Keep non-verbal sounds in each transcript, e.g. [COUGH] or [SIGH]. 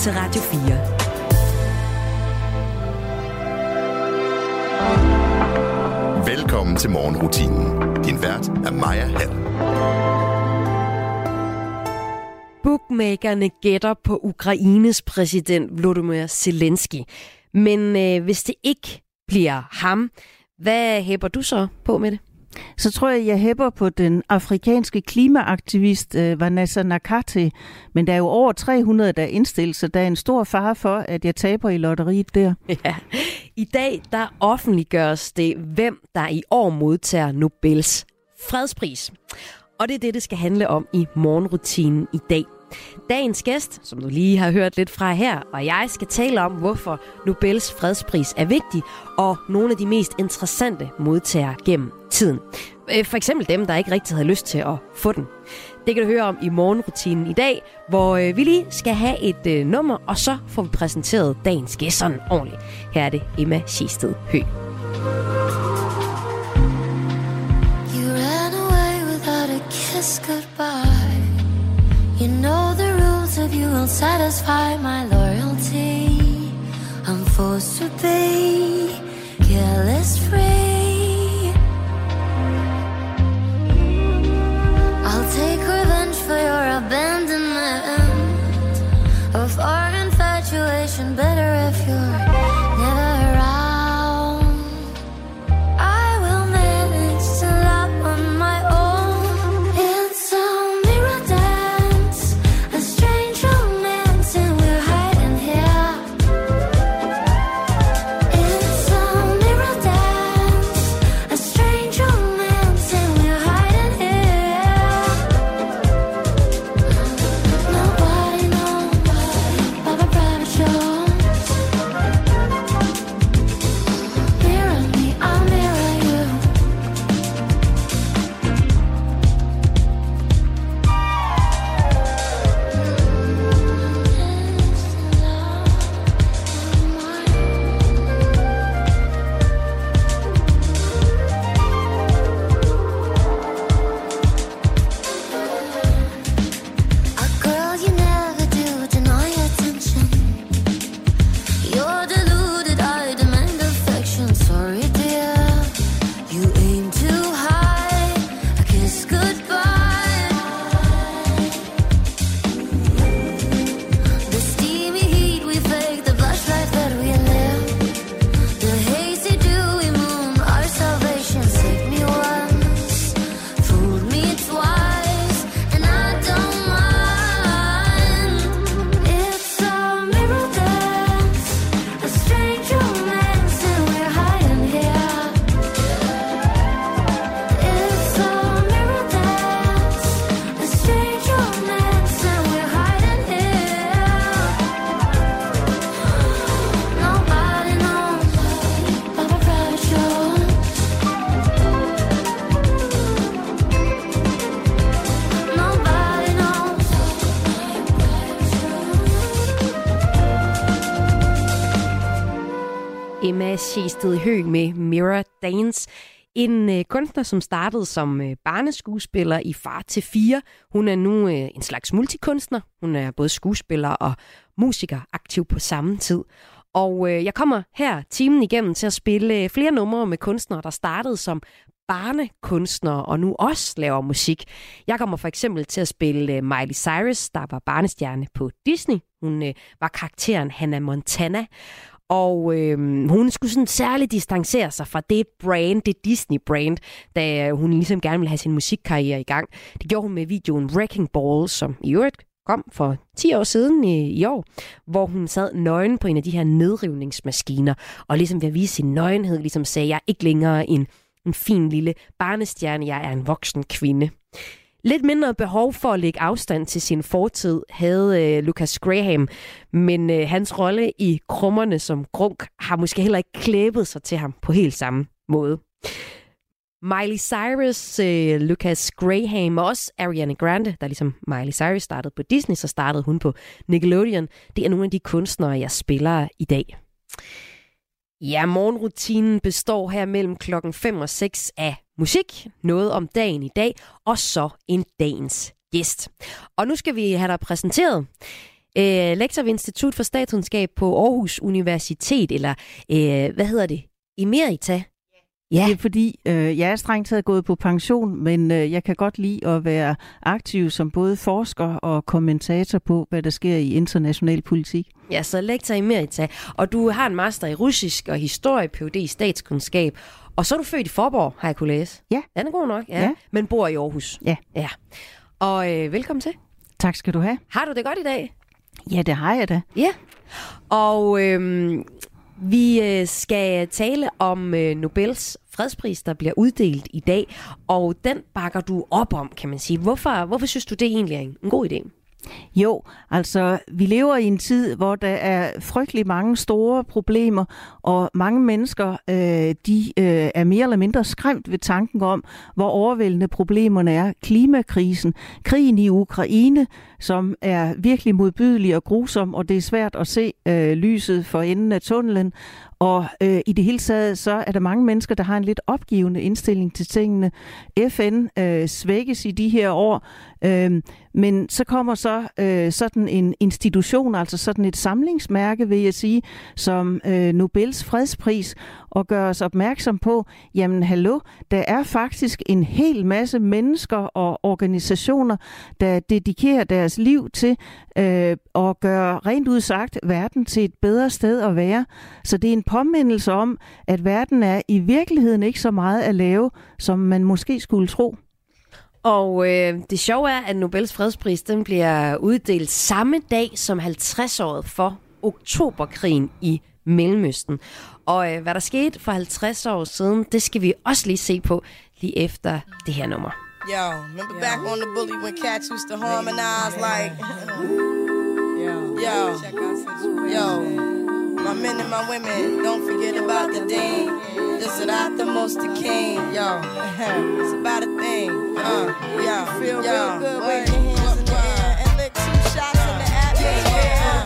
til Radio 4. Velkommen til morgenrutinen. Din vært er Maja Hall. Bookmakerne gætter på Ukraines præsident Volodymyr Zelensky. Men øh, hvis det ikke bliver ham, hvad hæber du så på med det? Så tror jeg, jeg hæpper på den afrikanske klimaaktivist øh, Vanessa Nakate. Men der er jo over 300, der er indstillet, så der er en stor fare for, at jeg taber i lotteriet der. [LAUGHS] Ja. I dag der offentliggøres det, hvem der i år modtager Nobels fredspris. Og det er det, det skal handle om i morgenrutinen i dag. Dagens gæst, som du lige har hørt lidt fra her, og jeg skal tale om, hvorfor Nobels fredspris er vigtig, og nogle af de mest interessante modtagere gennem tiden. Øh, for eksempel dem, der ikke rigtig havde lyst til at få den. Det kan du høre om i morgenrutinen i dag, hvor øh, vi lige skal have et øh, nummer, og så får vi præsenteret dagens gæst sådan ordentligt. Her er det Emma Schiested Høgh. You ran away without a kiss goodbye. You know you will satisfy my loyalty. I'm forced to be careless free. I'll take revenge for your abandonment of our infatuation. Better if you're Sjæsted Hø med Mirror Dance. En øh, kunstner, som startede som øh, barneskuespiller i Far til Fire. Hun er nu øh, en slags multikunstner. Hun er både skuespiller og musiker aktiv på samme tid. Og øh, jeg kommer her timen igennem til at spille øh, flere numre med kunstnere, der startede som barnekunstnere og nu også laver musik. Jeg kommer for eksempel til at spille øh, Miley Cyrus, der var barnestjerne på Disney. Hun øh, var karakteren Hannah Montana. Og øh, hun skulle sådan særligt distancere sig fra det brand, det Disney-brand, da hun ligesom gerne ville have sin musikkarriere i gang. Det gjorde hun med videoen Wrecking Ball, som i øvrigt kom for 10 år siden i, i år, hvor hun sad nøgen på en af de her nedrivningsmaskiner, og ligesom ved at vise sin nøgenhed, ligesom sagde, jeg er ikke længere en, en fin lille barnestjerne, jeg er en voksen kvinde. Lidt mindre behov for at lægge afstand til sin fortid havde øh, Lucas Graham, men øh, hans rolle i krummerne som grunk har måske heller ikke klæbet sig til ham på helt samme måde. Miley Cyrus, øh, Lucas Graham og også Ariana Grande, der ligesom Miley Cyrus startede på Disney, så startede hun på Nickelodeon. Det er nogle af de kunstnere, jeg spiller i dag. Ja, morgenrutinen består her mellem klokken 5 og 6 af musik, noget om dagen i dag, og så en dagens gæst. Og nu skal vi have dig præsenteret. øh, lektor ved Institut for Statskundskab på Aarhus Universitet, eller øh, hvad hedder det? Emerita. Ja. Det er fordi, øh, jeg er strengt taget gået på pension, men øh, jeg kan godt lide at være aktiv som både forsker og kommentator på, hvad der sker i international politik. Ja, så lektor emerita. Og du har en master i russisk og historie, Ph.D. i statskundskab. Og så er du født i Forborg, har jeg kunne læse. Ja. Den er god nok, ja. Ja. Men bor i Aarhus. Ja. Ja. Og øh, velkommen til. Tak skal du have. Har du det godt i dag? Ja, det har jeg da. Ja. Og øhm, vi øh, skal tale om øh, Nobels fredspris, der bliver uddelt i dag. Og den bakker du op om, kan man sige. Hvorfor, hvorfor synes du, det egentlig er en god idé? Jo, altså vi lever i en tid, hvor der er frygtelig mange store problemer, og mange mennesker øh, de øh, er mere eller mindre skræmt ved tanken om, hvor overvældende problemerne er. Klimakrisen, krigen i Ukraine, som er virkelig modbydelig og grusom, og det er svært at se øh, lyset for enden af tunnelen. Og øh, i det hele taget, så er der mange mennesker, der har en lidt opgivende indstilling til tingene. FN øh, svækkes i de her år, øh, men så kommer så øh, sådan en institution, altså sådan et samlingsmærke, vil jeg sige, som øh, Nobels fredspris, og gør os opmærksom på, jamen hallo, der er faktisk en hel masse mennesker og organisationer, der dedikerer deres liv til øh, at gøre rent udsagt verden til et bedre sted at være. Så det er en påmindelse om, at verden er i virkeligheden ikke så meget at lave, som man måske skulle tro. Og øh, det sjove er, at Nobels fredspris den bliver uddelt samme dag som 50-året for oktoberkrigen i Mellemøsten. Og øh, hvad der skete for 50 år siden, det skal vi også lige se på lige efter det her nummer. Yo, remember Yo. back on the bully when cats used to harmonize like. [LAUGHS] Yo, yo, yo. My men and my women, don't forget about the dean. This is not the most the king. Yo, [LAUGHS] it's about a thing. Uh, yo, feel yo, real good. Wave your hands in the air and lick two shots in the atmosphere.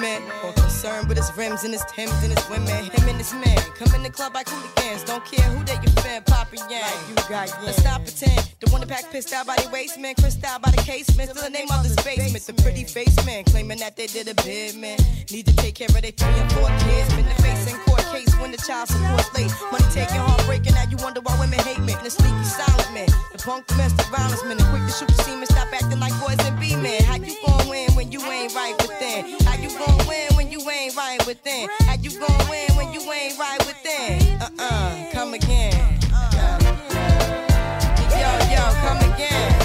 Man more concerned with his rims and his Timbs and his women. Him and his man come in the club like hooligans. Don't care who they you fan, poppin' yang. Like you got yang. Let's not pretend. The one that pack pissed out by the waist man, crissed out by the casement. Still the name of this basement. The pretty face man claiming that they did a bid man. Need to take care of their three and four kids. Been the face in court case when the child support's late. Money taking, heartbreaking. Now you wonder why women hate me. The sneaky silent man, the punk domestic violence man, the quick to shoot the semen. Stop acting like boys and be men. How you gon' win when you ain't right within? How you gon' win when you ain't right within? How you gon' win when you ain't right within? Uh uh, come again. Yo, yo, come again.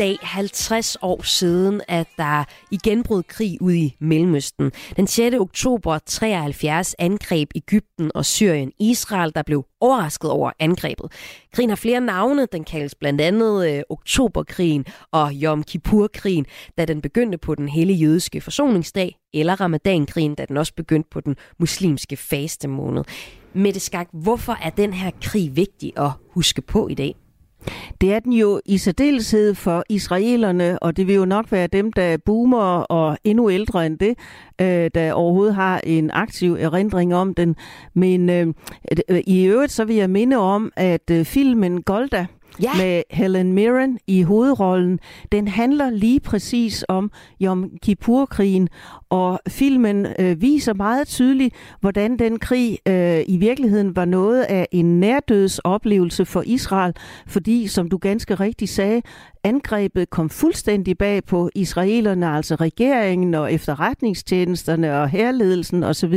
Dag 50 år siden, at der igen brød krig ud i Mellemøsten. Den 6. oktober 73 angreb Ægypten og Syrien Israel, der blev overrasket over angrebet. Krigen har flere navne. Den kaldes blandt andet øh, Oktoberkrigen og Yom Kippur-krigen, da den begyndte på den hele jødiske forsoningsdag, eller Ramadankrigen, da den også begyndte på den muslimske faste måned. Mette Skak, hvorfor er den her krig vigtig at huske på i dag? Det er den jo i særdeleshed for israelerne, og det vil jo nok være dem, der boomer og endnu ældre end det, øh, der overhovedet har en aktiv erindring om den. Men øh, øh i øvrigt så vil jeg minde om, at øh, filmen Golda, ja. med Helen Mirren i hovedrollen. Den handler lige præcis om Yom Kippur-krigen, og filmen øh, viser meget tydeligt, hvordan den krig øh, i virkeligheden var noget af en nærdødsoplevelse for Israel, fordi, som du ganske rigtigt sagde, angrebet kom fuldstændig bag på israelerne, altså regeringen og efterretningstjenesterne og herledelsen osv.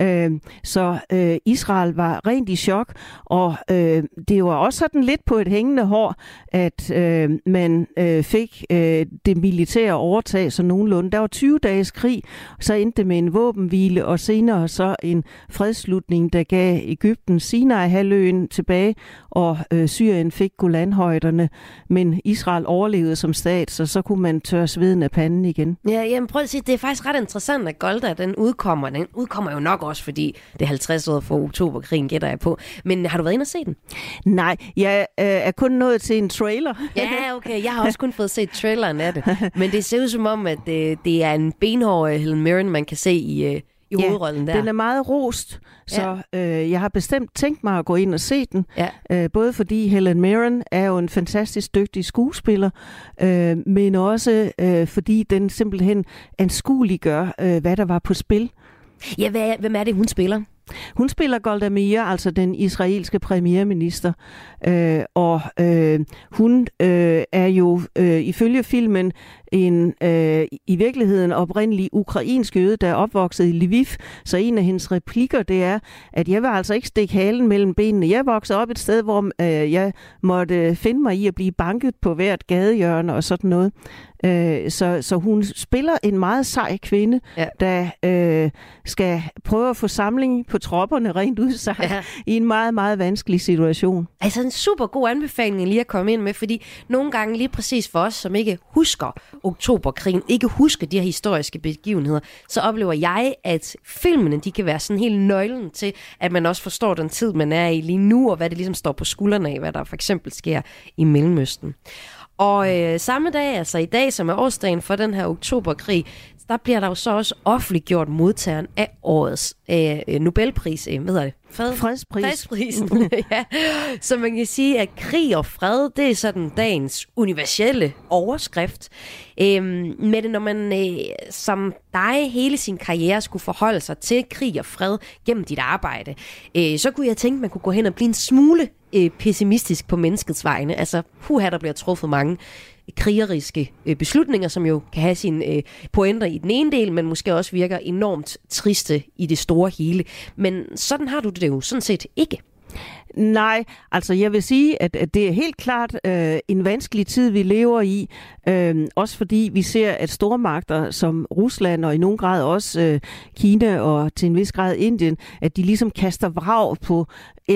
Øh, så øh, Israel var rent i chok, og øh, det var også sådan lidt på et hængende hår, at øh, man øh, fik øh, det militære overtag så nogenlunde. Der var 20 dages krig, så endte det med en våbenhvile, og senere så en fredsslutning, der gav Ægypten Sinai-halvøen tilbage, og øh, Syrien fik Golanhøjderne, men Israel overlevede som stat, så så kunne man tørre sveden af panden igen. Ja, jamen prøv at sige, det er faktisk ret interessant, at Golda, den udkommer. Den udkommer jo nok også, fordi det er 50 år for oktoberkrigen, gætter jeg på. Men har du været inde og se den? Nej, jeg øh, er kun nået til en trailer. ja, okay. Jeg har også kun fået set traileren af det. Men det ser ud som om, at det, det er en benhård Helen Mirren, man kan se i, øh, i ja, hovedrollen der. den er meget rost, så ja. øh, jeg har bestemt tænkt mig at gå ind og se den. Ja. Øh, både fordi Helen Mirren er jo en fantastisk dygtig skuespiller, øh, men også øh, fordi den simpelthen anskueliggør, øh, hvad der var på spil. Ja, hvad, hvem er det, hun spiller? Hun spiller Golda Meir, altså den israelske premierminister, øh, og øh, hun øh, er jo øh, ifølge filmen en øh, i virkeligheden oprindelig ukrainsk jøde, der er opvokset i Lviv. Så en af hendes replikker, det er, at jeg vil altså ikke stikke halen mellem benene. Jeg voksede op et sted, hvor øh, jeg måtte finde mig i at blive banket på hvert gadehjørne og sådan noget. Øh, så, så hun spiller en meget sej kvinde, ja. der øh, skal prøve at få samling på tropperne rent ud sig ja. i en meget, meget vanskelig situation. Altså en super god anbefaling lige at komme ind med, fordi nogle gange lige præcis for os, som ikke husker oktoberkrigen, ikke huske de her historiske begivenheder, så oplever jeg, at filmene de kan være sådan helt nøglen til, at man også forstår den tid, man er i lige nu, og hvad det ligesom står på skuldrene af, hvad der for eksempel sker i Mellemøsten. Og øh, samme dag, altså i dag, som er årsdagen for den her oktoberkrig, der bliver der jo så også offentliggjort modtageren af årets øh, Nobelpris, øh, hvad hedder det? Fred? Fredspris. Fredsprisen, [LAUGHS] ja. Så man kan sige, at krig og fred, det er sådan dagens universelle overskrift. Øhm, med det, når man øh, som dig hele sin karriere skulle forholde sig til krig og fred gennem dit arbejde, øh, så kunne jeg tænke, at man kunne gå hen og blive en smule øh, pessimistisk på menneskets vegne. Altså, puha, der bliver truffet mange krigeriske øh, beslutninger, som jo kan have sine øh, pointer i den ene del, men måske også virker enormt triste i det store hele. Men sådan har du det jo sådan set ikke. Nej, altså jeg vil sige, at, at det er helt klart øh, en vanskelig tid, vi lever i. Øh, også fordi vi ser, at stormagter som Rusland og i nogen grad også øh, Kina og til en vis grad Indien, at de ligesom kaster vrag på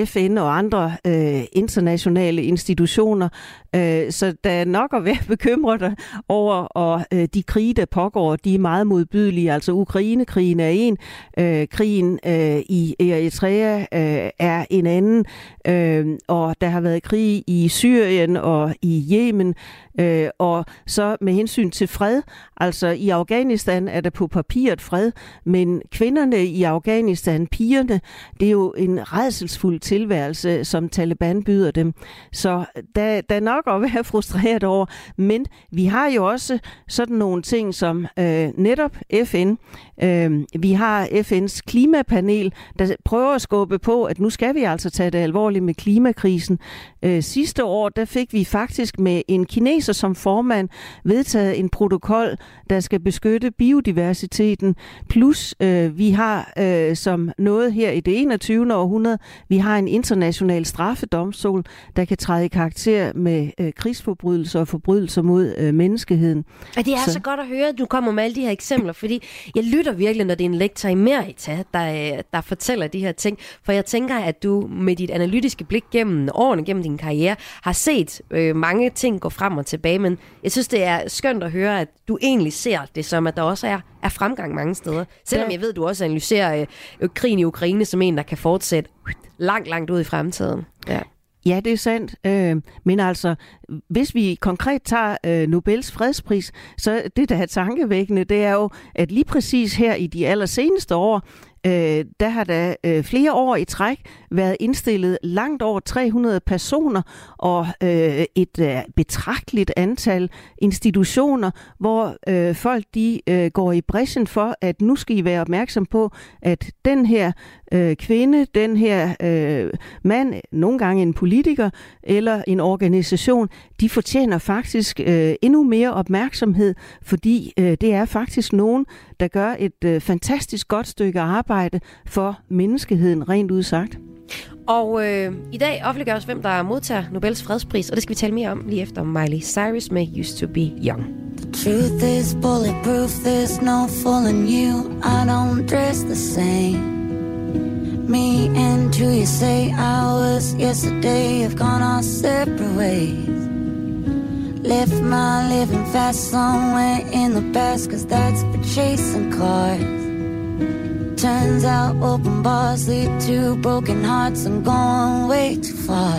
FN og andre øh, internationale institutioner. Øh, så der er nok at være [LAUGHS] bekymret over, og øh, de krige, der pågår, de er meget modbydelige. Altså Ukraine-krigen er en, øh, krigen øh, i Eritrea øh, er en anden, øh, og der har været krig i Syrien og i Yemen. Øh, og så med hensyn til fred, altså i Afghanistan er der på papiret fred, men kvinderne i Afghanistan, pigerne, det er jo en redselsfuld tilværelse, som Taliban byder dem. Så der, der er nok at være [LAUGHS] frustreret over, men vi har jo også sådan nogle ting som øh, netop FN. Øh, vi har FN's klimapanel, der prøver at skubbe på, at nu skal vi altså tage det alvorligt med klimakrisen. Øh, sidste år, der fik vi faktisk med en kineser som formand vedtaget en protokol, der skal beskytte biodiversiteten. Plus, øh, vi har øh, som noget her i det 21. århundrede, vi har en international straffedomstol, der kan træde i karakter med øh, krigsforbrydelser og forbrydelser mod øh, menneskeheden. Og det er så. så godt at høre, at du kommer med alle de her eksempler, fordi jeg lytter virkelig, når det er en lektor i Merita, der, der fortæller de her ting. For jeg tænker, at du med dit analytiske blik gennem årene, gennem din karriere, har set øh, mange ting gå frem og tilbage. Men jeg synes, det er skønt at høre, at du egentlig ser det som, at der også er, er fremgang mange steder. Selvom jeg ved, du også analyserer øh, krigen i Ukraine som en, der kan fortsætte langt, langt ud i fremtiden. Ja. Ja, det er sandt. Øh, men altså, hvis vi konkret tager øh, Nobels fredspris, så det, der er tankevækkende, det er jo, at lige præcis her i de allerseneste år, øh, der har der øh, flere år i træk været indstillet langt over 300 personer og øh, et øh, betragteligt antal institutioner, hvor øh, folk de øh, går i bræschen for, at nu skal I være opmærksom på, at den her øh, kvinde, den her øh, mand, nogle gange en politiker eller en organisation, de fortjener faktisk øh, endnu mere opmærksomhed, fordi øh, det er faktisk nogen, der gør et øh, fantastisk godt stykke arbejde for menneskeheden, rent udsagt. Og øh, i dag offentliggøres, hvem der modtager Nobels fredspris, og det skal vi tale mere om lige efter Miley Cyrus med Used to be Young. The truth is bulletproof, there's no fooling you, I don't dress the same. Me and who you say I was yesterday have gone our separate ways. Left my living fast somewhere in the past, cause that's for chasing cars. Turns out open bars lead to broken hearts. I'm going way too far.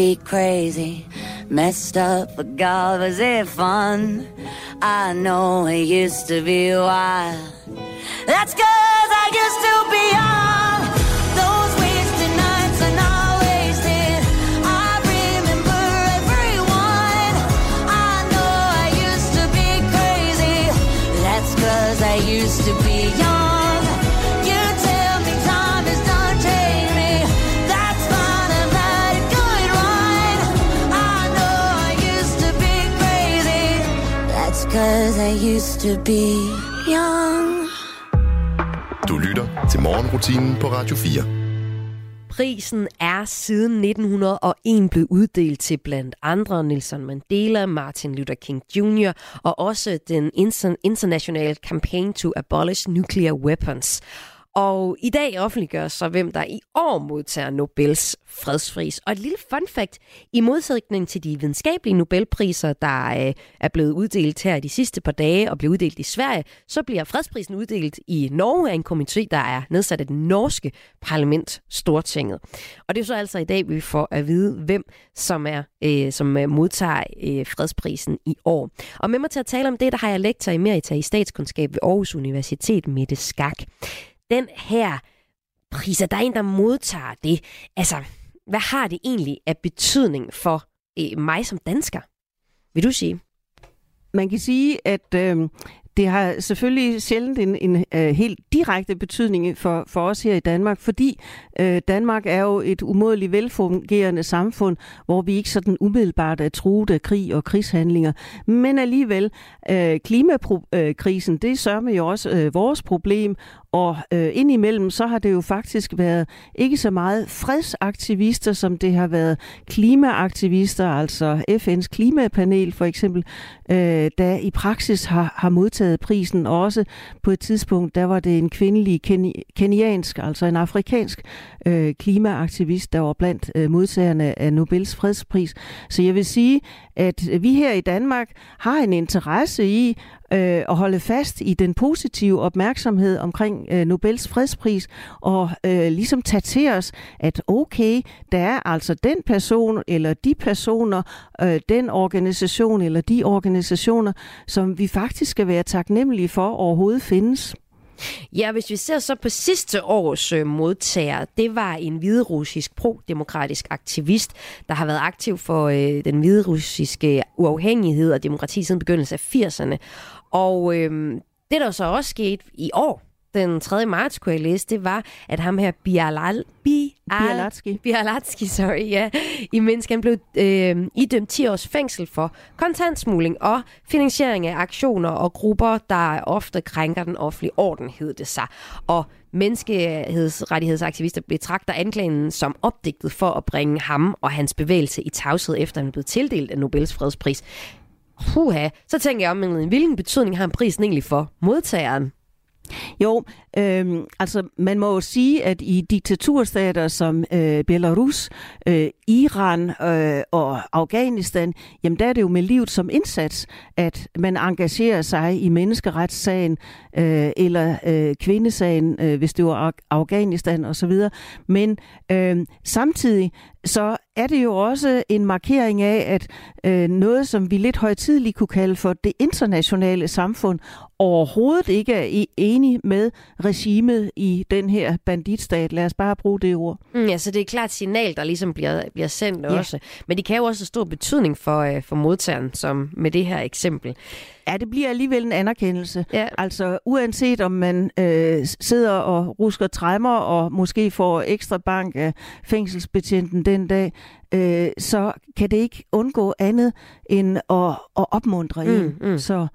Be crazy, messed up, but God, was it fun? I know it used to be wild. That's cause I used to be young. Those wasted nights are not wasted. I remember everyone. I know I used to be crazy. That's cause I used to be young. Cause I used to be young. Du lytter til morgenrutinen på Radio 4. Prisen er siden 1901 blevet uddelt til blandt andre Nelson Mandela, Martin Luther King Jr. og også den International Campaign to Abolish Nuclear Weapons. Og i dag offentliggøres så, hvem der i år modtager Nobels fredspris. Og et lille fun fact, i modsætning til de videnskabelige Nobelpriser, der øh, er blevet uddelt her de sidste par dage og blev uddelt i Sverige, så bliver fredsprisen uddelt i Norge af en komité, der er nedsat af det norske parlament, Stortinget. Og det er så altså i dag, vi får at vide, hvem som er øh, som øh, modtager øh, fredsprisen i år. Og med mig til at tale om det, der har jeg lektor i Merita i statskundskab ved Aarhus Universitet, Mette Skak. Den her pris, der er en, der modtager det, altså, hvad har det egentlig af betydning for øh, mig som dansker? Vil du sige? Man kan sige, at øh, det har selvfølgelig sjældent en, en øh, helt direkte betydning for, for os her i Danmark, fordi øh, Danmark er jo et umådeligt velfungerende samfund, hvor vi ikke sådan umiddelbart er truet af krig og krigshandlinger. Men alligevel, øh, klimakrisen, øh, det sørger jo også øh, vores problem, og øh, indimellem, så har det jo faktisk været ikke så meget fredsaktivister, som det har været klimaaktivister, altså FN's klimapanel for eksempel, øh, der i praksis har, har modtaget prisen. Også på et tidspunkt, der var det en kvindelig keni- keniansk, altså en afrikansk øh, klimaaktivist, der var blandt øh, modtagerne af Nobels fredspris. Så jeg vil sige, at vi her i Danmark har en interesse i øh, at holde fast i den positive opmærksomhed omkring øh, Nobels fredspris, og øh, ligesom tage til os, at okay, der er altså den person, eller de personer, øh, den organisation, eller de organisationer, som vi faktisk skal være taknemmelige for overhovedet findes. Ja, hvis vi ser så på sidste års øh, modtager, det var en hviderussisk pro-demokratisk aktivist, der har været aktiv for øh, den hviderussiske uafhængighed og demokrati siden begyndelsen af 80'erne. Og øh, det, der så også skete i år, den 3. marts, kunne jeg læse, det var, at ham her Bialal, Bialatski. Bialatski, sorry, ja, i Minsk, han blev øh, idømt 10 års fængsel for kontantsmugling og finansiering af aktioner og grupper, der ofte krænker den offentlige orden, hed det sig. Og menneskerettighedsaktivister betragter anklagen som opdigtet for at bringe ham og hans bevægelse i tavshed, efter han blev tildelt af Nobels fredspris. Huha, så tænker jeg om, hvilken betydning har prisen egentlig for modtageren? Jo, øh, altså man må jo sige, at i diktaturstater som øh, Belarus, øh, Iran øh, og Afghanistan, jamen der er det jo med livet som indsats, at man engagerer sig i menneskeretssagen øh, eller øh, kvindesagen, øh, hvis det var Afghanistan osv. Men øh, samtidig så er det jo også en markering af, at øh, noget, som vi lidt højtidligt kunne kalde for det internationale samfund, overhovedet ikke er enig med regimet i den her banditstat. Lad os bare bruge det ord. Mm, ja, så det er klart signal, der ligesom bliver, bliver sendt ja. også. Men det kan jo også have stor betydning for, øh, for modtageren, som med det her eksempel. Ja, det bliver alligevel en anerkendelse. Ja. Altså uanset om man øh, sidder og rusker træmmer og måske får ekstra bank af fængselsbetjenten den dag, øh, så kan det ikke undgå andet end at, at opmuntre mm, en. Mm. Så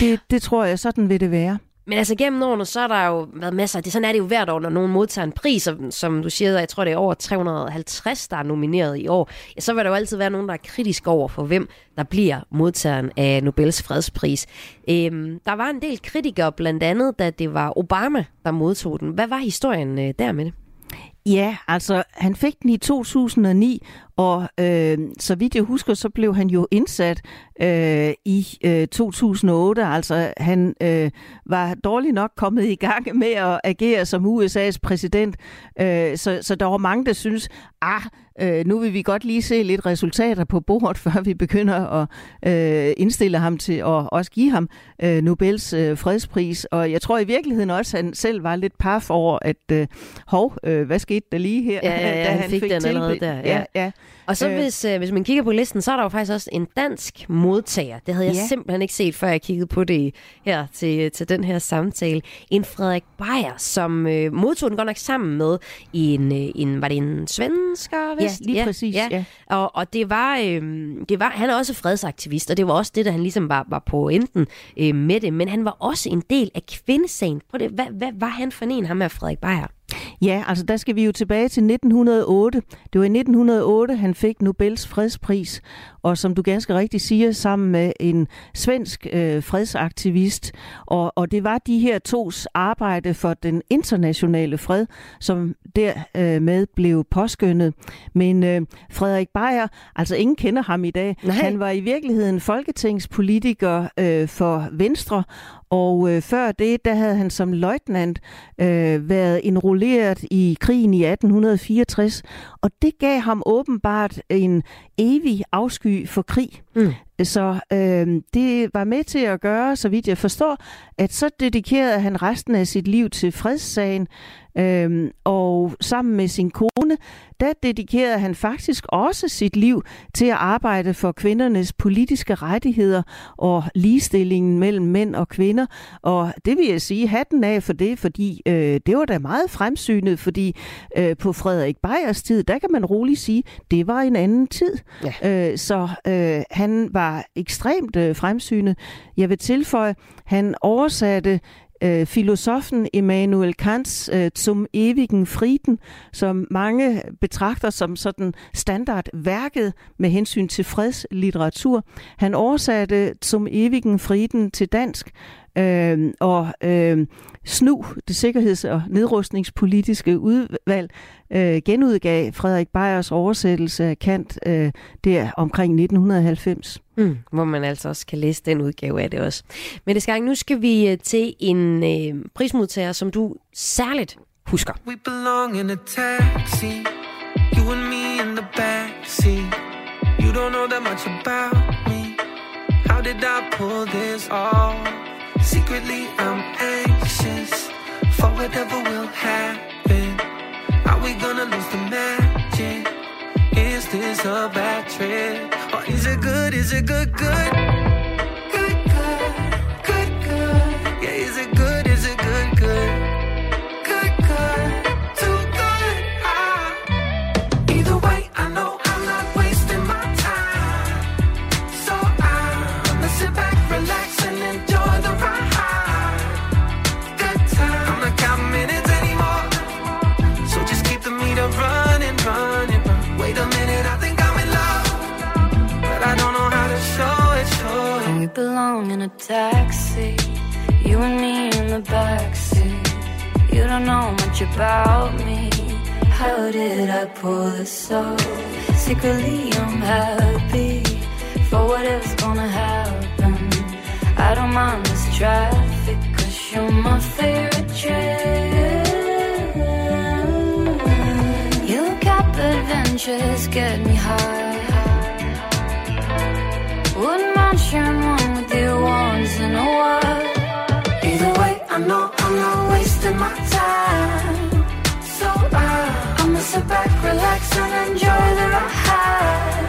det, det tror jeg, sådan vil det være. Men altså gennem årene, så har der jo været masser det. Sådan er det jo hvert år, når nogen modtager en pris, som, som du siger, jeg tror det er over 350, der er nomineret i år. Ja, så vil der jo altid være nogen, der er kritisk over for, hvem der bliver modtageren af Nobels fredspris. Øhm, der var en del kritikere, blandt andet, da det var Obama, der modtog den. Hvad var historien øh, der med det? Ja, altså han fik den i 2009, og øh, så vidt jeg husker, så blev han jo indsat øh, i øh, 2008. Altså han øh, var dårligt nok kommet i gang med at agere som USA's præsident. Øh, så, så der var mange, der synes, ah, øh, nu vil vi godt lige se lidt resultater på bordet, [LAUGHS] før vi begynder at øh, indstille ham til at også give ham øh, Nobels øh, fredspris. Og jeg tror i virkeligheden også, at han selv var lidt paf over, at øh, hov, øh, hvad skete der lige her? Ja, ja, ja [LAUGHS] da han, han fik, fik den allerede der. Ja. ja, ja. Og så øh. hvis, øh, hvis man kigger på listen, så er der jo faktisk også en dansk modtager. Det havde jeg ja. simpelthen ikke set, før jeg kiggede på det her til, til den her samtale. En Frederik Beyer, som øh, modtog den godt nok sammen med en, øh, en var det en svensker? Vist? Ja, lige ja, præcis. Ja. Ja. Og, og det, var, øh, det var, han er også fredsaktivist, og det var også det, der han ligesom var, var på enten øh, med det. Men han var også en del af kvindesagen. Prøv det, hvad, hvad var han for en, ham med Frederik Beyer? Ja, altså der skal vi jo tilbage til 1908. Det var i 1908, han fik Nobels fredspris, og som du ganske rigtigt siger, sammen med en svensk øh, fredsaktivist. Og, og det var de her tos arbejde for den internationale fred, som dermed øh, blev påskyndet. Men øh, Frederik Beyer, altså ingen kender ham i dag, Nej. han var i virkeligheden folketingspolitiker øh, for Venstre, og øh, før det, der havde han som løjtnant øh, været enrolleret i krigen i 1864, og det gav ham åbenbart en evig afsky for krig. Mm. Så øh, det var med til at gøre, så vidt jeg forstår, at så dedikerede han resten af sit liv til fredssagen, Øhm, og sammen med sin kone, der dedikerede han faktisk også sit liv til at arbejde for kvindernes politiske rettigheder og ligestillingen mellem mænd og kvinder. Og det vil jeg sige hatten af for det, fordi øh, det var da meget fremsynet, fordi øh, på Frederik Beyers tid, der kan man roligt sige, det var en anden tid. Ja. Øh, så øh, han var ekstremt øh, fremsynet. Jeg vil tilføje, han oversatte øh, filosofen Immanuel Kants øh, Zum ewigen Frieden, som mange betragter som sådan standardværket med hensyn til fredslitteratur. Han oversatte Zum ewigen Frieden til dansk, øh, og øh, SNU, det sikkerheds- og nedrustningspolitiske udvalg, øh, genudgav Frederik Beyers oversættelse af Kant øh, der omkring 1990. Mm, hvor man altså også kan læse den udgave af det også. Men det skal nu skal vi øh, til en øh, prismodtager, som du særligt husker. We belong in a taxi, you and me in the backseat. You don't know that much about me. How did I pull this off? Secretly I'm anxious for whatever will happen. Are we gonna lose the magic? Is this a bad trip? Or is it good? Is it good, good? A taxi. You and me in the backseat. You don't know much about me. How did I pull this off? Secretly, I'm happy for whatever's gonna happen. I don't mind this traffic, cause you're my favorite trip. You cap adventures get me high. Wasting my time. So I, I'ma sit back, relax, and enjoy the ride.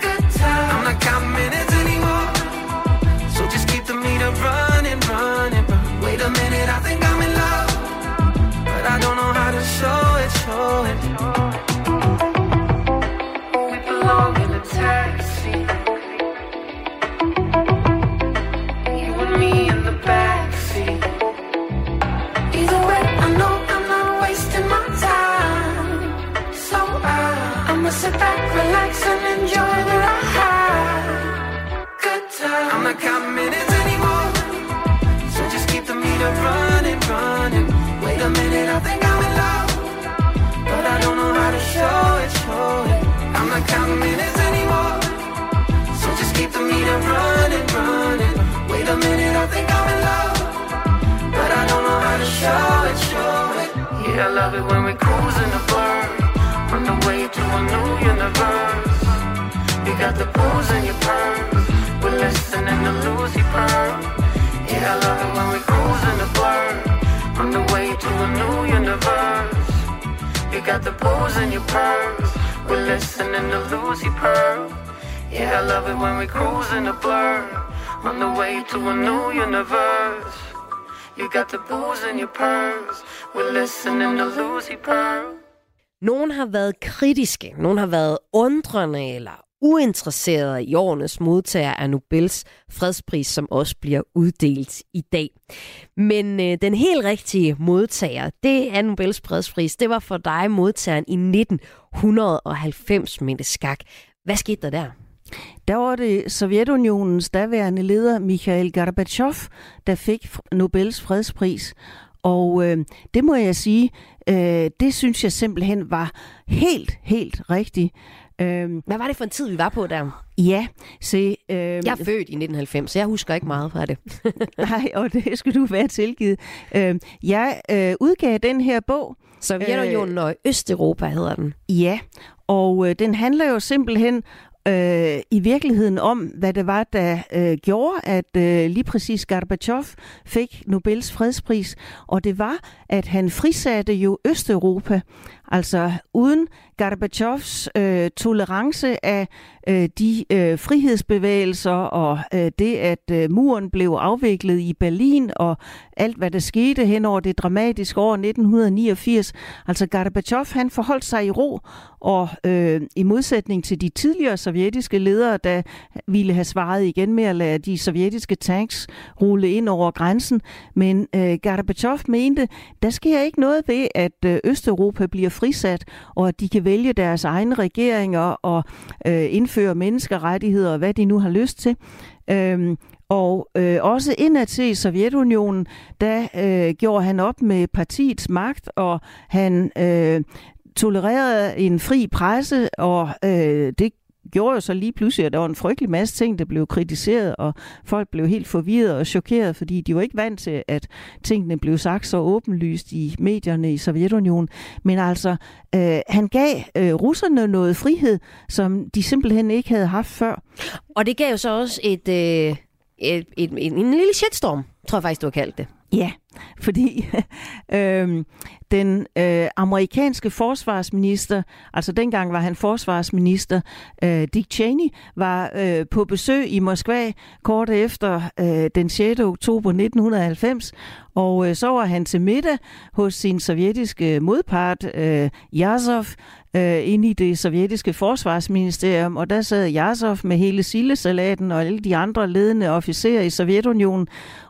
Good time. I'm not counting minutes anymore. So just keep the meter running, running, running. Wait a minute, I think I'm in love. But I don't know think I'm in love. But I don't know how to show it, show it. Yeah, I love it when we cruise in the blur on the way to a new universe. You got the booze in your purse. We're listening to Lucy Pearl. Yeah, I love it when we cruise in the blur. On the way to a new universe. You got the booze in your purse. We're listening to Lucy Pearl. Yeah, I love it when we cruise in the blur. On the way to a new universe. You got the booze in your purse. We're listening to Lucy Pearl. Nogen har været kritiske, nogen har været undrende eller uinteresserede i årenes modtager af Nobels fredspris, som også bliver uddelt i dag. Men øh, den helt rigtige modtager, det er Nobels fredspris, det var for dig modtageren i 1990, Mette Skak. Hvad skete der der? Der var det Sovjetunionens daværende leder, Mikhail Gorbachev, der fik Nobels fredspris. Og øh, det må jeg sige, øh, det synes jeg simpelthen var helt, helt rigtigt. Øh, Hvad var det for en tid, vi var på der? Ja, se... Øh, jeg er født i 1990, så jeg husker ikke meget fra det. [LAUGHS] nej, og det skulle du være tilgivet. Øh, jeg øh, udgav den her bog. Sovjetunionen øh, og Østeuropa hedder den. Ja, og øh, den handler jo simpelthen øh, i virkeligheden om, hvad det var, der øh, gjorde, at øh, lige præcis Gorbachev fik Nobels fredspris. Og det var, at han frisatte jo Østeuropa. Altså uden Gorbachevs øh, tolerance af øh, de øh, frihedsbevægelser og øh, det, at øh, muren blev afviklet i Berlin og alt, hvad der skete hen over det dramatiske år 1989. Altså Gorbachev, han forholdt sig i ro, og øh, i modsætning til de tidligere sovjetiske ledere, der ville have svaret igen med at lade de sovjetiske tanks rulle ind over grænsen. Men øh, Gorbachev mente, der sker ikke noget ved, at øh, Østeuropa bliver frisat, og at de kan vælge deres egne regeringer og øh, indføre menneskerettigheder og hvad de nu har lyst til. Øhm, og øh, også indad til Sovjetunionen, der øh, gjorde han op med partiets magt, og han øh, tolererede en fri presse, og øh, det gjorde jo så lige pludselig, at der var en frygtelig masse ting, der blev kritiseret, og folk blev helt forvirret og chokeret, fordi de var ikke vant til, at tingene blev sagt så åbenlyst i medierne i Sovjetunionen. Men altså, øh, han gav øh, russerne noget frihed, som de simpelthen ikke havde haft før. Og det gav jo så også et, øh, et, et, et, en, en lille shitstorm, tror jeg faktisk, du har kaldt det. Ja, fordi [LAUGHS] øh, den øh, amerikanske forsvarsminister, altså dengang var han forsvarsminister, øh, Dick Cheney, var øh, på besøg i Moskva kort efter øh, den 6. oktober 1990, og øh, så var han til middag hos sin sovjetiske modpart, øh, Yazov, øh, inde i det sovjetiske forsvarsministerium, og der sad Yazov med hele sillesalaten og alle de andre ledende officerer i Sovjetunionen,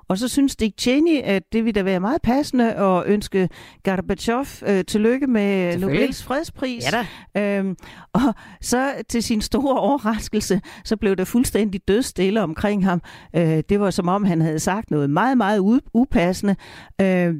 og så synes Dick Cheney, at det ville da være meget passende at ønske Gorbachev øh, tillykke med Nobels fredspris. Ja da. Øhm, og så til sin store overraskelse, så blev der fuldstændig dødstille omkring ham. Øh, det var som om, han havde sagt noget meget, meget upassende. Øh,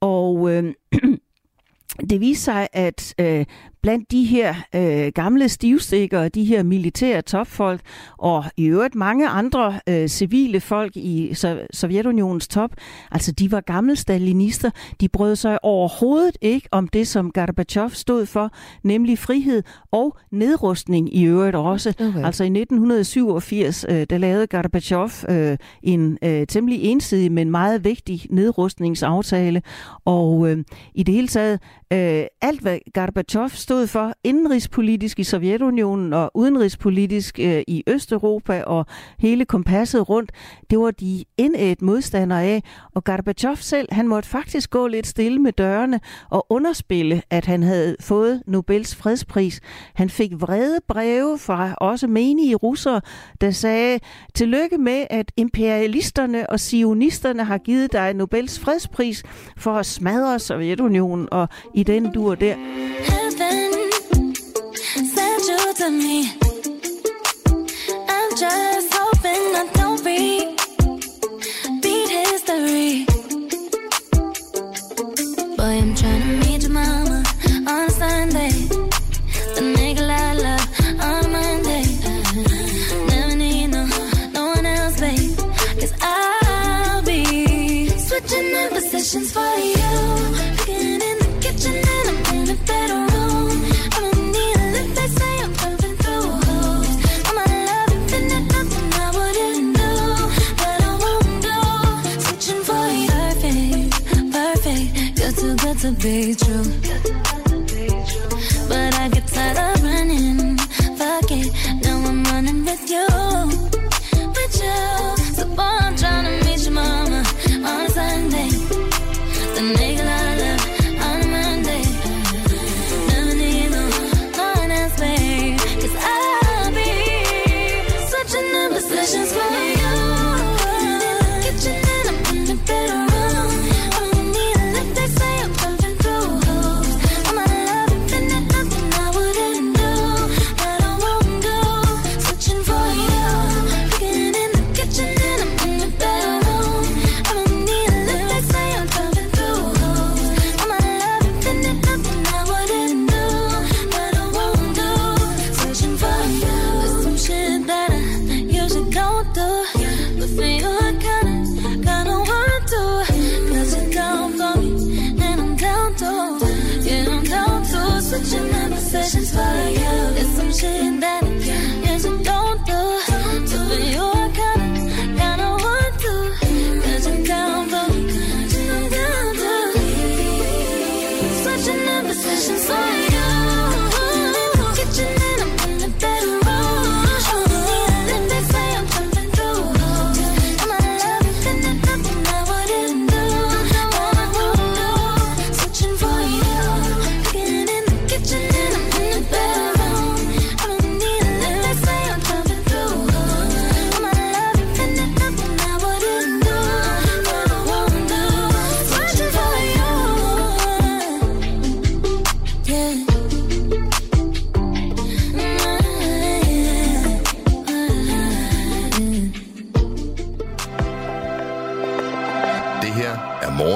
og øh, [CLEARS THROAT] det viste sig, at øh, blandt de her øh, gamle stivstikker, de her militære topfolk, og i øvrigt mange andre øh, civile folk i so- Sovjetunionens top, altså de var gamle stalinister, de brød sig overhovedet ikke om det, som Gorbachev stod for, nemlig frihed og nedrustning i øvrigt også. Okay. Altså i 1987, øh, der lavede Gorbachev øh, en øh, temmelig ensidig, men meget vigtig nedrustningsaftale, og øh, i det hele taget, øh, alt hvad Gorbachev stod for indenrigspolitisk i Sovjetunionen og udenrigspolitisk øh, i Østeuropa og hele kompasset rundt, det var de indædt modstandere af. Og Gorbachev selv, han måtte faktisk gå lidt stille med dørene og underspille, at han havde fået Nobels fredspris. Han fik vrede breve fra også menige russere, der sagde, tillykke med, at imperialisterne og sionisterne har givet dig Nobels fredspris for at smadre Sovjetunionen og i den dur der. To me. be true. But I get tired of running. Fuck it, now I'm running with you.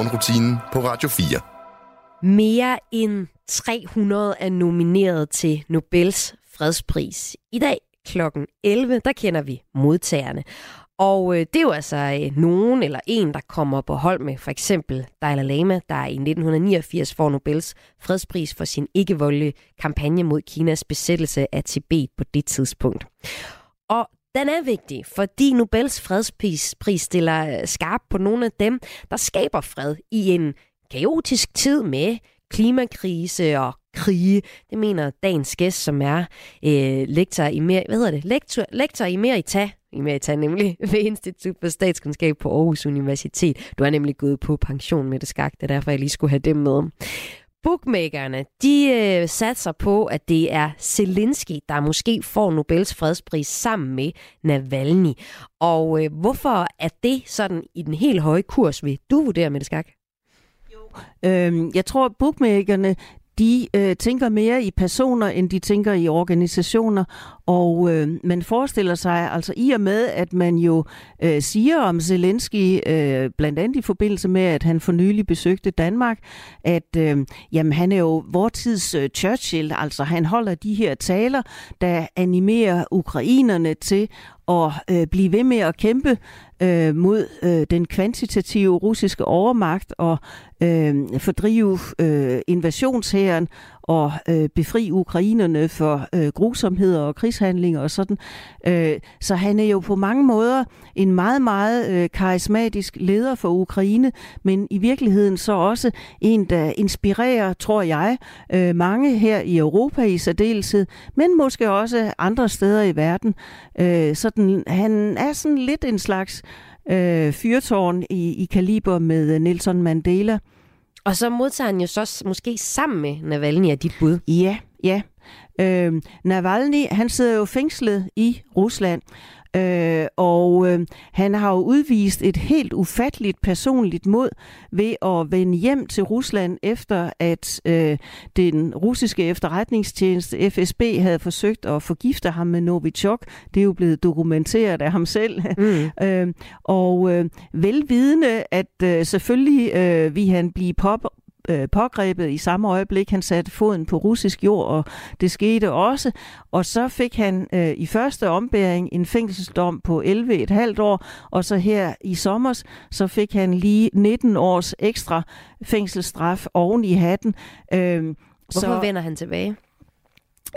Morgenrutinen på Radio 4. Mere end 300 er nomineret til Nobels fredspris. I dag kl. 11, der kender vi modtagerne. Og øh, det er jo altså øh, nogen eller en, der kommer på hold med for eksempel Dalai Lama, der i 1989 får Nobels fredspris for sin ikke-voldelige kampagne mod Kinas besættelse af Tibet på det tidspunkt. Og den er vigtig, fordi Nobels fredspris stiller øh, skarp på nogle af dem, der skaber fred i en kaotisk tid med klimakrise og krige. Det mener dagens gæst, som er øh, lektor i mere, hvad hedder det? Lektor, lektor i Merita, i Merita nemlig, [LAUGHS] ved Institut for Statskundskab på Aarhus Universitet. Du er nemlig gået på pension med det skak, det er derfor, jeg lige skulle have dem med. Bookmakerne, de øh, satser på, at det er Zelensky, der måske får Nobels fredspris sammen med Navalny. Og øh, hvorfor er det sådan i den helt høje kurs, vil du vurdere med det skak? Øhm, jeg tror, at bookmakerne de øh, tænker mere i personer, end de tænker i organisationer. Og øh, man forestiller sig, altså i og med, at man jo øh, siger om Zelensky, øh, blandt andet i forbindelse med, at han for nylig besøgte Danmark, at øh, jamen, han er jo vortids øh, Churchill, altså han holder de her taler, der animerer ukrainerne til at øh, blive ved med at kæmpe øh, mod øh, den kvantitative russiske overmagt og øh, fordrive øh, invasionshæren og øh, befri ukrainerne for øh, grusomheder og krigshandlinger og sådan. Øh, så han er jo på mange måder en meget, meget øh, karismatisk leder for Ukraine, men i virkeligheden så også en, der inspirerer, tror jeg, øh, mange her i Europa i særdeleshed, men måske også andre steder i verden. Øh, sådan, han er sådan lidt en slags øh, fyrtårn i, i kaliber med øh, Nelson Mandela. Og så modtager han jo så måske sammen med Navalny af dit bud. Ja, ja. Øh, Navalny, han sidder jo fængslet i Rusland, Øh, og øh, han har jo udvist et helt ufatteligt personligt mod ved at vende hjem til Rusland efter at øh, den russiske efterretningstjeneste FSB havde forsøgt at forgifte ham med Novichok. Det er jo blevet dokumenteret af ham selv. Mm. [LAUGHS] øh, og øh, velvidende, at øh, selvfølgelig øh, vi han blive pop øh, pågrebet i samme øjeblik, han satte foden på russisk jord, og det skete også. Og så fik han øh, i første ombæring en fængselsdom på 11,5 år, og så her i sommer, så fik han lige 19 års ekstra fængselsstraf oven i hatten. Øh, Hvorfor så, vender han tilbage?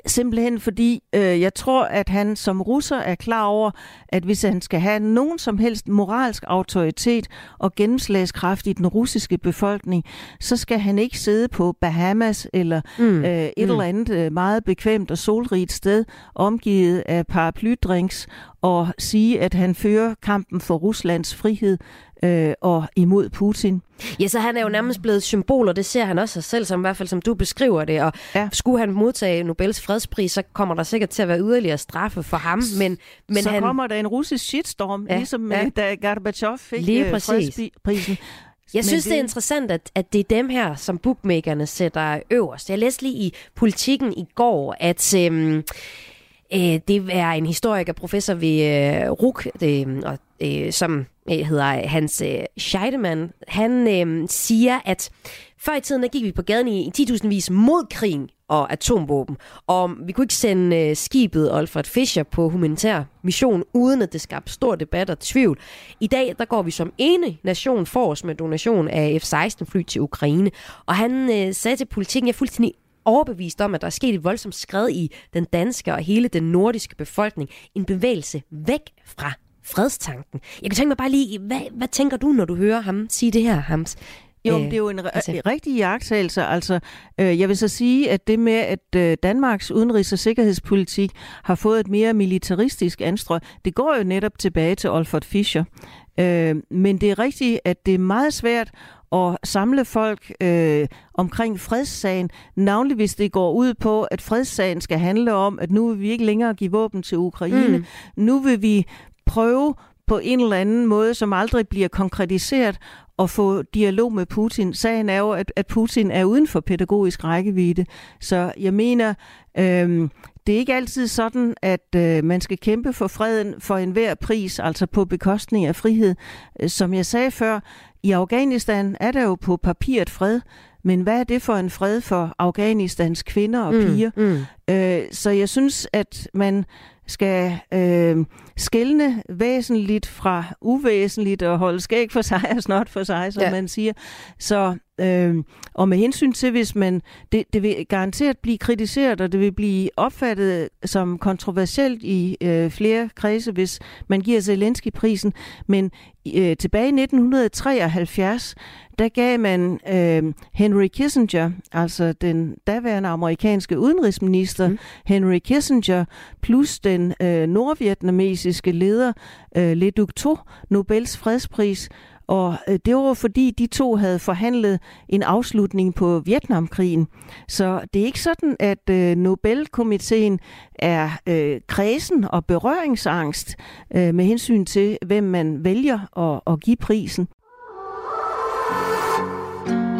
Simpelthen fordi øh, jeg tror, at han som russer er klar over, at hvis han skal have nogen som helst moralsk autoritet og gennemslagskraft i den russiske befolkning, så skal han ikke sidde på Bahamas eller mm. øh, et mm. eller andet øh, meget bekvemt og solrigt sted, omgivet af paraplydrinks og sige, at han fører kampen for Ruslands frihed øh, og imod Putin. Ja, så han er jo nærmest blevet symbol, og det ser han også sig selv som, i hvert fald som du beskriver det. Og ja. skulle han modtage Nobels fredspris, så kommer der sikkert til at være yderligere straffe for ham. Men, men så han... kommer der en russisk shitstorm, ja. ligesom ja. da Gorbachev fik Lige øh, fredsprisen. Jeg synes, det... det er interessant, at, at det er dem her, som bookmakerne sætter øverst. Jeg læste lige i Politiken i går, at øhm, øh, det er en historiker, professor ved øh, RUK, det, og, øh, som øh, hedder Hans øh, Scheidemann, han øh, siger, at før i tiden der gik vi på gaden i, 10.000 vis mod krigen og atomvåben. Og vi kunne ikke sende øh, skibet Alfred Fischer på humanitær mission, uden at det skabte stor debat og tvivl. I dag der går vi som ene nation for os med donation af F-16-fly til Ukraine. Og han øh, sagde til politikken, jeg er fuldstændig overbevist om, at der er sket et voldsomt skred i den danske og hele den nordiske befolkning. En bevægelse væk fra fredstanken. Jeg kan tænke mig bare lige, hvad, hvad tænker du, når du hører ham sige det her, Hams? Jo, øh, det er jo en altså. rigtig jagttagelse. Altså, øh, jeg vil så sige, at det med, at øh, Danmarks udenrigs- og sikkerhedspolitik har fået et mere militaristisk anstrøg, det går jo netop tilbage til Olfert Fischer. Øh, men det er rigtigt, at det er meget svært at samle folk øh, omkring fredssagen, navnlig hvis det går ud på, at fredssagen skal handle om, at nu vil vi ikke længere give våben til Ukraine. Mm. Nu vil vi prøve på en eller anden måde, som aldrig bliver konkretiseret, at få dialog med Putin. Sagen er jo, at, at Putin er uden for pædagogisk rækkevidde. Så jeg mener, øhm, det er ikke altid sådan, at øh, man skal kæmpe for freden for enhver pris, altså på bekostning af frihed. Øh, som jeg sagde før, i Afghanistan er der jo på papiret fred, men hvad er det for en fred for Afghanistans kvinder og mm, piger? Mm. Øh, så jeg synes, at man skal øh, skælne væsentligt fra uvæsentligt og holde skæg for sig og snot for sig, som ja. man siger. Så, øh, og med hensyn til, hvis man, det, det vil garanteret blive kritiseret, og det vil blive opfattet som kontroversielt i øh, flere kredse, hvis man giver Zelensky-prisen. Men øh, tilbage i 1973, der gav man øh, Henry Kissinger, altså den daværende amerikanske udenrigsminister mm. Henry Kissinger, plus den øh, nordvietnamesiske leder øh, Le Duc Tho, Nobels fredspris. Og øh, det var fordi, de to havde forhandlet en afslutning på Vietnamkrigen. Så det er ikke sådan, at øh, Nobelkomiteen er øh, kredsen og berøringsangst øh, med hensyn til, hvem man vælger at, at give prisen.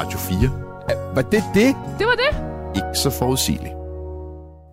Radio 4. Var det det? Det var det. Ikke så forudsigeligt.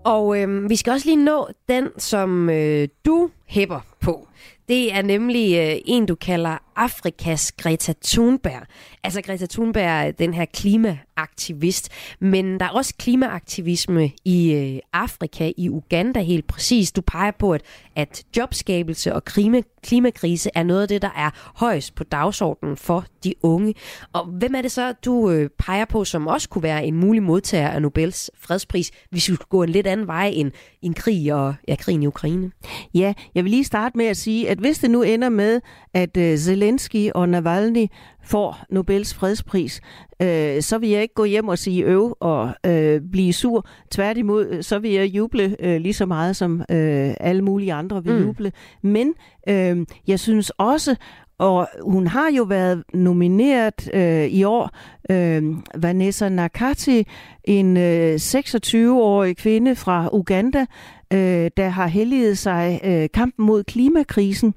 Og øh, vi skal også lige nå den, som øh, du hæpper på. Det er nemlig øh, en, du kalder Afrikas Greta Thunberg. Altså Greta Thunberg, den her klimaaktivist. Men der er også klimaaktivisme i øh, Afrika, i Uganda helt præcis. Du peger på, at, at jobskabelse og klima, klimakrise er noget af det, der er højst på dagsordenen for de unge. Og hvem er det så, du øh, peger på, som også kunne være en mulig modtager af Nobels fredspris, hvis vi skulle gå en lidt anden vej end en krig og ja, krigen i Ukraine? Ja, jeg vil lige starte med at sige, at hvis det nu ender med, at øh, Zelensky og Navalny får Nobels fredspris, øh, så vil jeg ikke gå hjem og sige øv og øh, blive sur. Tværtimod, så vil jeg juble øh, lige så meget, som øh, alle mulige andre vil mm. juble. Men øh, jeg synes også, og hun har jo været nomineret øh, i år, øh, Vanessa Nakati, en øh, 26-årig kvinde fra Uganda, øh, der har helliget sig øh, kampen mod klimakrisen.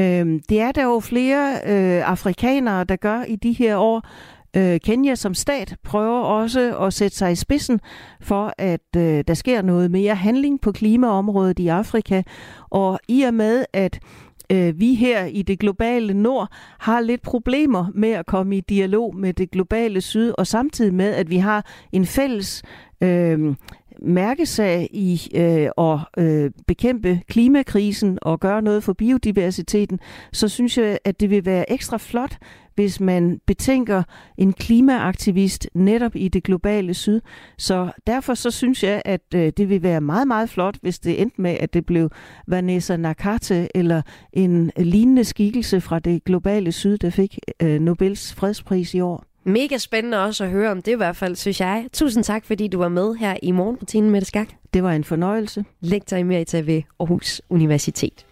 Øhm, det er der jo flere øh, afrikanere, der gør i de her år. Øh, Kenya som stat prøver også at sætte sig i spidsen for, at øh, der sker noget mere handling på klimaområdet i Afrika. Og i og med, at øh, vi her i det globale nord har lidt problemer med at komme i dialog med det globale syd, og samtidig med, at vi har en fælles øh, mærkesag i øh, at øh, bekæmpe klimakrisen og gøre noget for biodiversiteten, så synes jeg, at det vil være ekstra flot, hvis man betænker en klimaaktivist netop i det globale syd. Så derfor så synes jeg, at øh, det vil være meget, meget flot, hvis det endte med, at det blev Vanessa Nakate eller en lignende skikkelse fra det globale syd, der fik øh, Nobels fredspris i år. Mega spændende også at høre om det i hvert fald, synes jeg. Tusind tak, fordi du var med her i morgenrutinen med det skak. Det var en fornøjelse. Lektor Emerita ved Aarhus Universitet.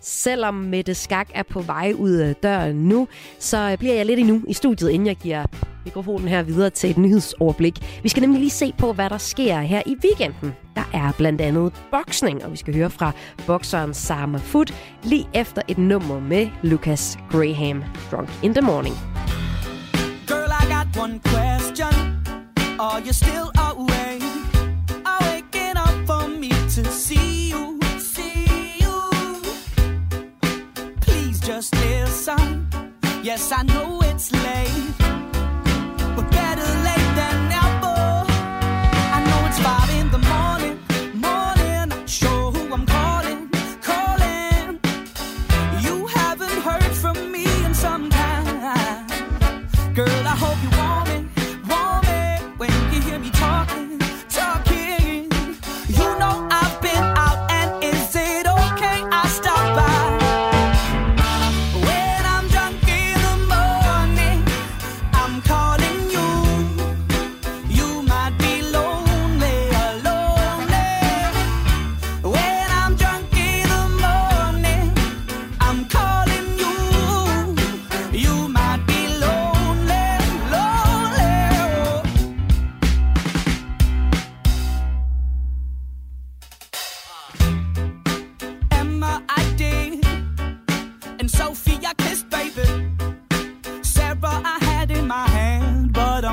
Selvom Mette Skak er på vej ud af døren nu, så bliver jeg lidt endnu i studiet, inden jeg giver mikrofonen her videre til et nyhedsoverblik. Vi skal nemlig lige se på, hvad der sker her i weekenden. Der er blandt andet boksning, og vi skal høre fra bokseren Sama Foot lige efter et nummer med Lucas Graham, Drunk in the Morning. One question. Are you still awake? Are waking up for me to see you? See you? Please just listen. Yes, I know it's late,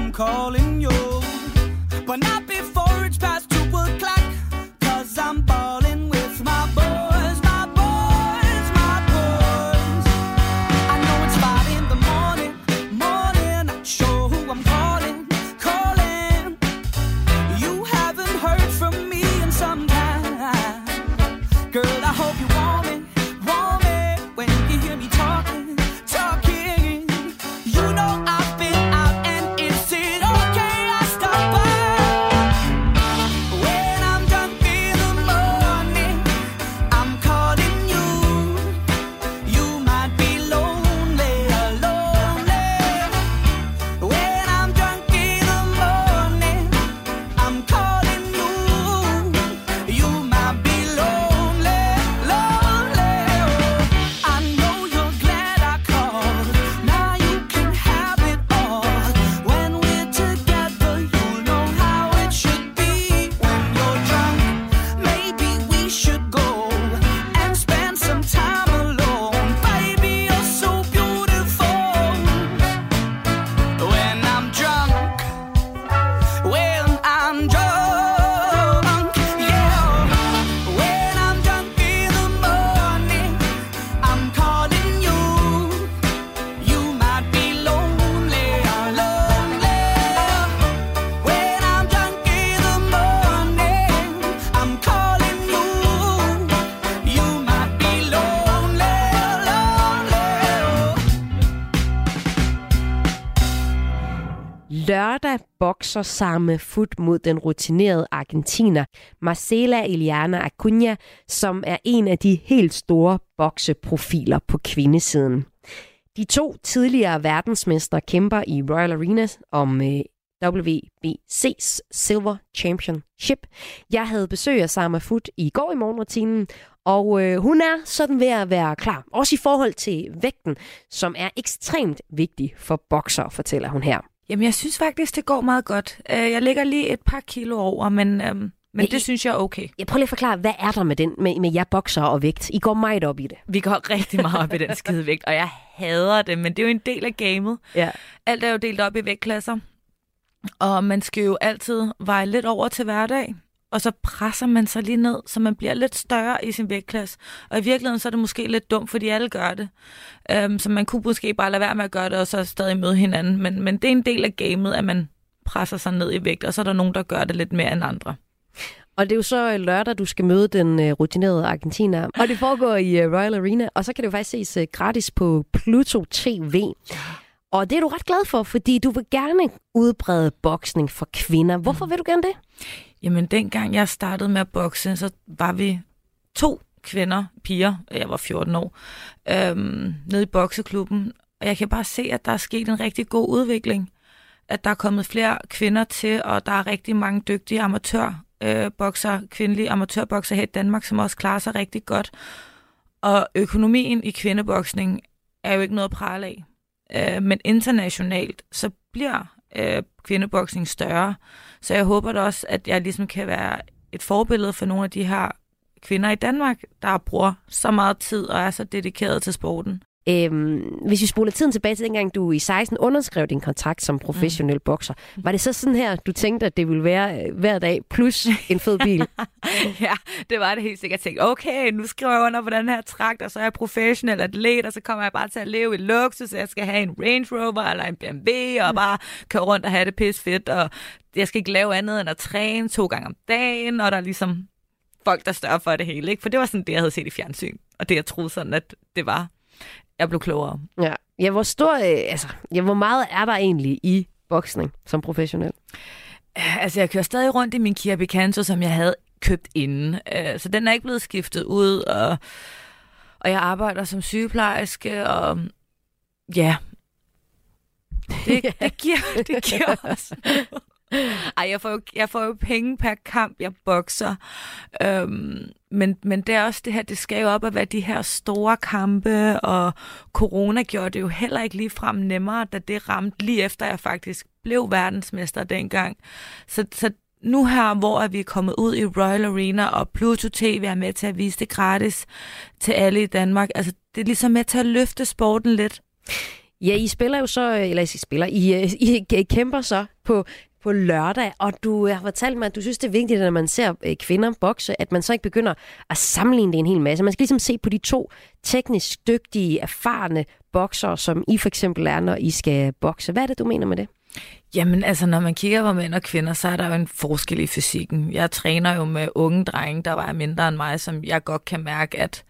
I'm calling you. But not before it's past two o'clock. Cause I'm Lørdag bokser samme fod mod den rutinerede argentiner Marcela Eliana Acuña, som er en af de helt store bokseprofiler på kvindesiden. De to tidligere verdensmestre kæmper i Royal Arena om øh, WBC's Silver Championship. Jeg havde besøg af Sama Foot i går i morgenrutinen, og øh, hun er sådan ved at være klar. Også i forhold til vægten, som er ekstremt vigtig for bokser, fortæller hun her. Jamen, jeg synes faktisk, det går meget godt. Øh, Jeg ligger lige et par kilo over, men, øhm, men I- det synes jeg er okay. Jeg prøver lige at forklare, hvad er der med, den, med, med jer bokser og vægt? I går meget op i det. Vi går rigtig meget op i den skide vægt, og jeg hader det, men det er jo en del af gamet. Ja. Alt er jo delt op i vægtklasser, og man skal jo altid veje lidt over til hverdag, og så presser man sig lige ned, så man bliver lidt større i sin vægtklasse. Og i virkeligheden så er det måske lidt dumt, fordi alle gør det. Um, så man kunne måske bare lade være med at gøre det, og så stadig møde hinanden. Men, men det er en del af gamet, at man presser sig ned i vægt, og så er der nogen, der gør det lidt mere end andre. Og det er jo så øh, lørdag, du skal møde den øh, rutinerede argentiner. Og det foregår i øh, Royal Arena, og så kan det jo faktisk ses gratis på Pluto TV. Og det er du ret glad for, fordi du vil gerne udbrede boksning for kvinder. Hvorfor vil du gerne det? Jamen, dengang jeg startede med at bokse, så var vi to kvinder, piger, jeg var 14 år, øhm, nede i bokseklubben. Og jeg kan bare se, at der er sket en rigtig god udvikling. At der er kommet flere kvinder til, og der er rigtig mange dygtige amatør øh, bokser, kvindelige amatørbokser her i Danmark, som også klarer sig rigtig godt. Og økonomien i kvindeboksning er jo ikke noget at prale af. Øh, men internationalt, så bliver øh, kvindeboksning større. Så jeg håber da også, at jeg ligesom kan være et forbillede for nogle af de her kvinder i Danmark, der bruger så meget tid og er så dedikeret til sporten. Øhm, hvis vi spoler tiden tilbage til dengang, du i 16 underskrev din kontrakt som professionel bokser, var det så sådan her, du tænkte, at det ville være øh, hver dag, plus en fed bil? [LAUGHS] ja, det var det helt sikkert. Jeg tænkte, okay, nu skriver jeg under på den her trakt, og så er jeg professionel atlet, og så kommer jeg bare til at leve i luksus, jeg skal have en Range Rover eller en BMW, og bare køre rundt og have det pis fedt, og jeg skal ikke lave andet end at træne to gange om dagen, og der er ligesom folk, der større for det hele. Ikke? For det var sådan det, jeg havde set i fjernsyn, og det, jeg troede sådan, at det var. Jeg blev klogere. Ja. ja, hvor stor, øh, altså, ja, hvor meget er der egentlig i boksning som professionel? Altså, jeg kører stadig rundt i min Kia Picanto, som jeg havde købt inden. Øh, Så den er ikke blevet skiftet ud, og, og jeg arbejder som sygeplejerske, og ja, [LAUGHS] det, det, giver, det giver [LAUGHS] også noget. [LAUGHS] Ej, jeg får, jo, jeg får jo penge per kamp, jeg bokser. Øhm, men, men det er også det her, det skal jo op at være de her store kampe, og corona gjorde det jo heller ikke lige frem nemmere, da det ramte lige efter, jeg faktisk blev verdensmester dengang. Så, så nu her, hvor er vi kommet ud i Royal Arena, og Pluto TV er med til at vise det gratis til alle i Danmark, altså det er ligesom med til at løfte sporten lidt. Ja, I spiller jo så, eller I spiller, I, I, I kæmper så på, på lørdag, og du øh, har fortalt mig, at du synes, det er vigtigt, at når man ser øh, kvinder bokse, at man så ikke begynder at sammenligne det en hel masse. Man skal ligesom se på de to teknisk dygtige, erfarne bokser, som I for eksempel er, når I skal bokse. Hvad er det, du mener med det? Jamen altså, når man kigger på mænd og kvinder, så er der jo en forskel i fysikken. Jeg træner jo med unge drenge, der var mindre end mig, som jeg godt kan mærke, at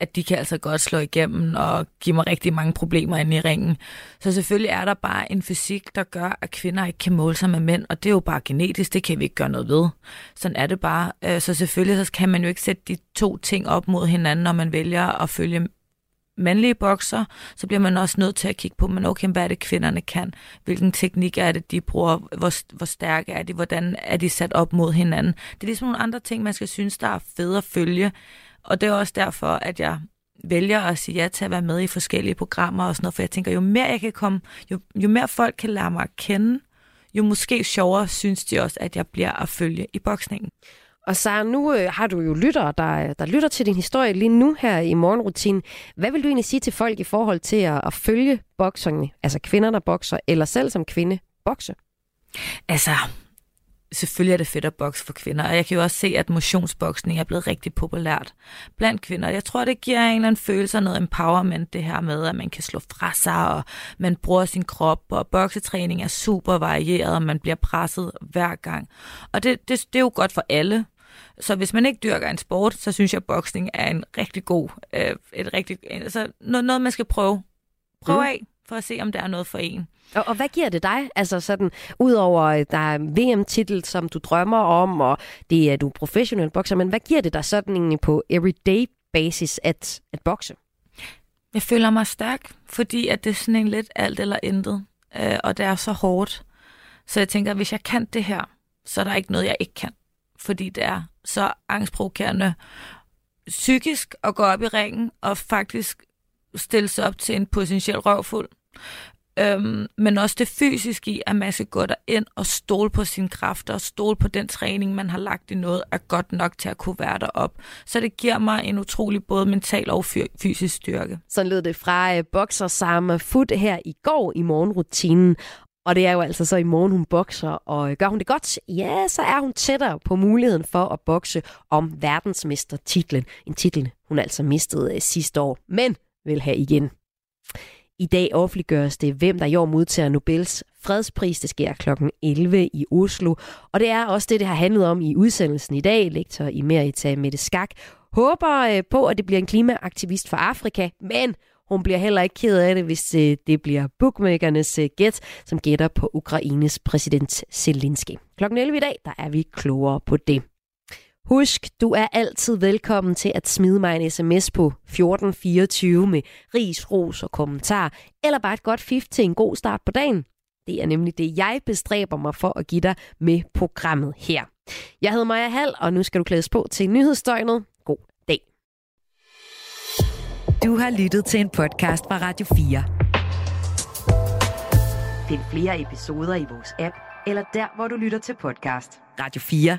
at de kan altså godt slå igennem og give mig rigtig mange problemer inde i ringen. Så selvfølgelig er der bare en fysik, der gør, at kvinder ikke kan måle sig med mænd, og det er jo bare genetisk, det kan vi ikke gøre noget ved. Sådan er det bare. Øh, så selvfølgelig så kan man jo ikke sætte de to ting op mod hinanden, når man vælger at følge mandlige bokser, så bliver man også nødt til at kigge på, men okay, hvad er det kvinderne kan? Hvilken teknik er det, de bruger? Hvor, hvor stærke er de? Hvordan er de sat op mod hinanden? Det er ligesom nogle andre ting, man skal synes, der er fede at følge. Og det er også derfor, at jeg vælger at sige ja til at være med i forskellige programmer og sådan noget, for jeg tænker, jo mere jeg kan komme, jo, jo mere folk kan lære mig at kende, jo måske sjovere synes de også, at jeg bliver at følge i boksningen. Og så nu øh, har du jo lyttere, der, der lytter til din historie lige nu her i morgenrutinen. Hvad vil du egentlig sige til folk i forhold til at, at følge bokserne, altså kvinder, der bokser, eller selv som kvinde bokse? Altså, selvfølgelig er det fedt at bokse for kvinder, og jeg kan jo også se, at motionsboksning er blevet rigtig populært blandt kvinder. Jeg tror, det giver en eller anden følelse af noget empowerment, det her med, at man kan slå fra sig, og man bruger sin krop, og boksetræning er super varieret, og man bliver presset hver gang. Og det, det, det er jo godt for alle. Så hvis man ikke dyrker en sport, så synes jeg, at boksning er en rigtig god, øh, et rigtig, altså noget, noget, man skal prøve. Prøv mm. af, for at se, om der er noget for en. Og, og hvad giver det dig? Altså sådan, udover øh, der er VM-titel, som du drømmer om, og det er du er professionel bokser, men hvad giver det dig sådan egentlig på everyday basis at, at bokse? Jeg føler mig stærk, fordi at det er sådan en lidt alt eller intet, øh, og det er så hårdt. Så jeg tænker, hvis jeg kan det her, så er der ikke noget, jeg ikke kan. Fordi det er så angstprovokerende psykisk at gå op i ringen og faktisk stille sig op til en potentiel røvfuld. Øhm, men også det fysiske i, at man skal gå ind og stole på sine kræfter, og stole på den træning, man har lagt i noget, er godt nok til at kunne være derop. Så det giver mig en utrolig både mental og fysisk styrke. Sådan lød det fra øh, uh, bokser Sama Foot her i går i morgenrutinen. Og det er jo altså så i morgen, hun bokser, og øh, gør hun det godt, ja, så er hun tættere på muligheden for at bokse om verdensmestertitlen. En titel, hun altså mistede uh, sidste år, men vil have igen. I dag offentliggøres det, hvem der i år modtager Nobels fredspris. Det sker kl. 11 i Oslo. Og det er også det, det har handlet om i udsendelsen i dag. Lektor Emerita Mette Skak håber øh, på, at det bliver en klimaaktivist for Afrika, men hun bliver heller ikke ked af det, hvis øh, det bliver bookmakernes øh, gæt, som gætter på Ukraines præsident Zelensky. Klokken 11 i dag, der er vi klogere på det. Husk, du er altid velkommen til at smide mig en sms på 1424 med ris, ros og kommentar, eller bare et godt fif til en god start på dagen. Det er nemlig det, jeg bestræber mig for at give dig med programmet her. Jeg hedder Maja Hall, og nu skal du klædes på til nyhedsdøgnet. God dag. Du har lyttet til en podcast fra Radio 4. Find flere episoder i vores app, eller der, hvor du lytter til podcast. Radio 4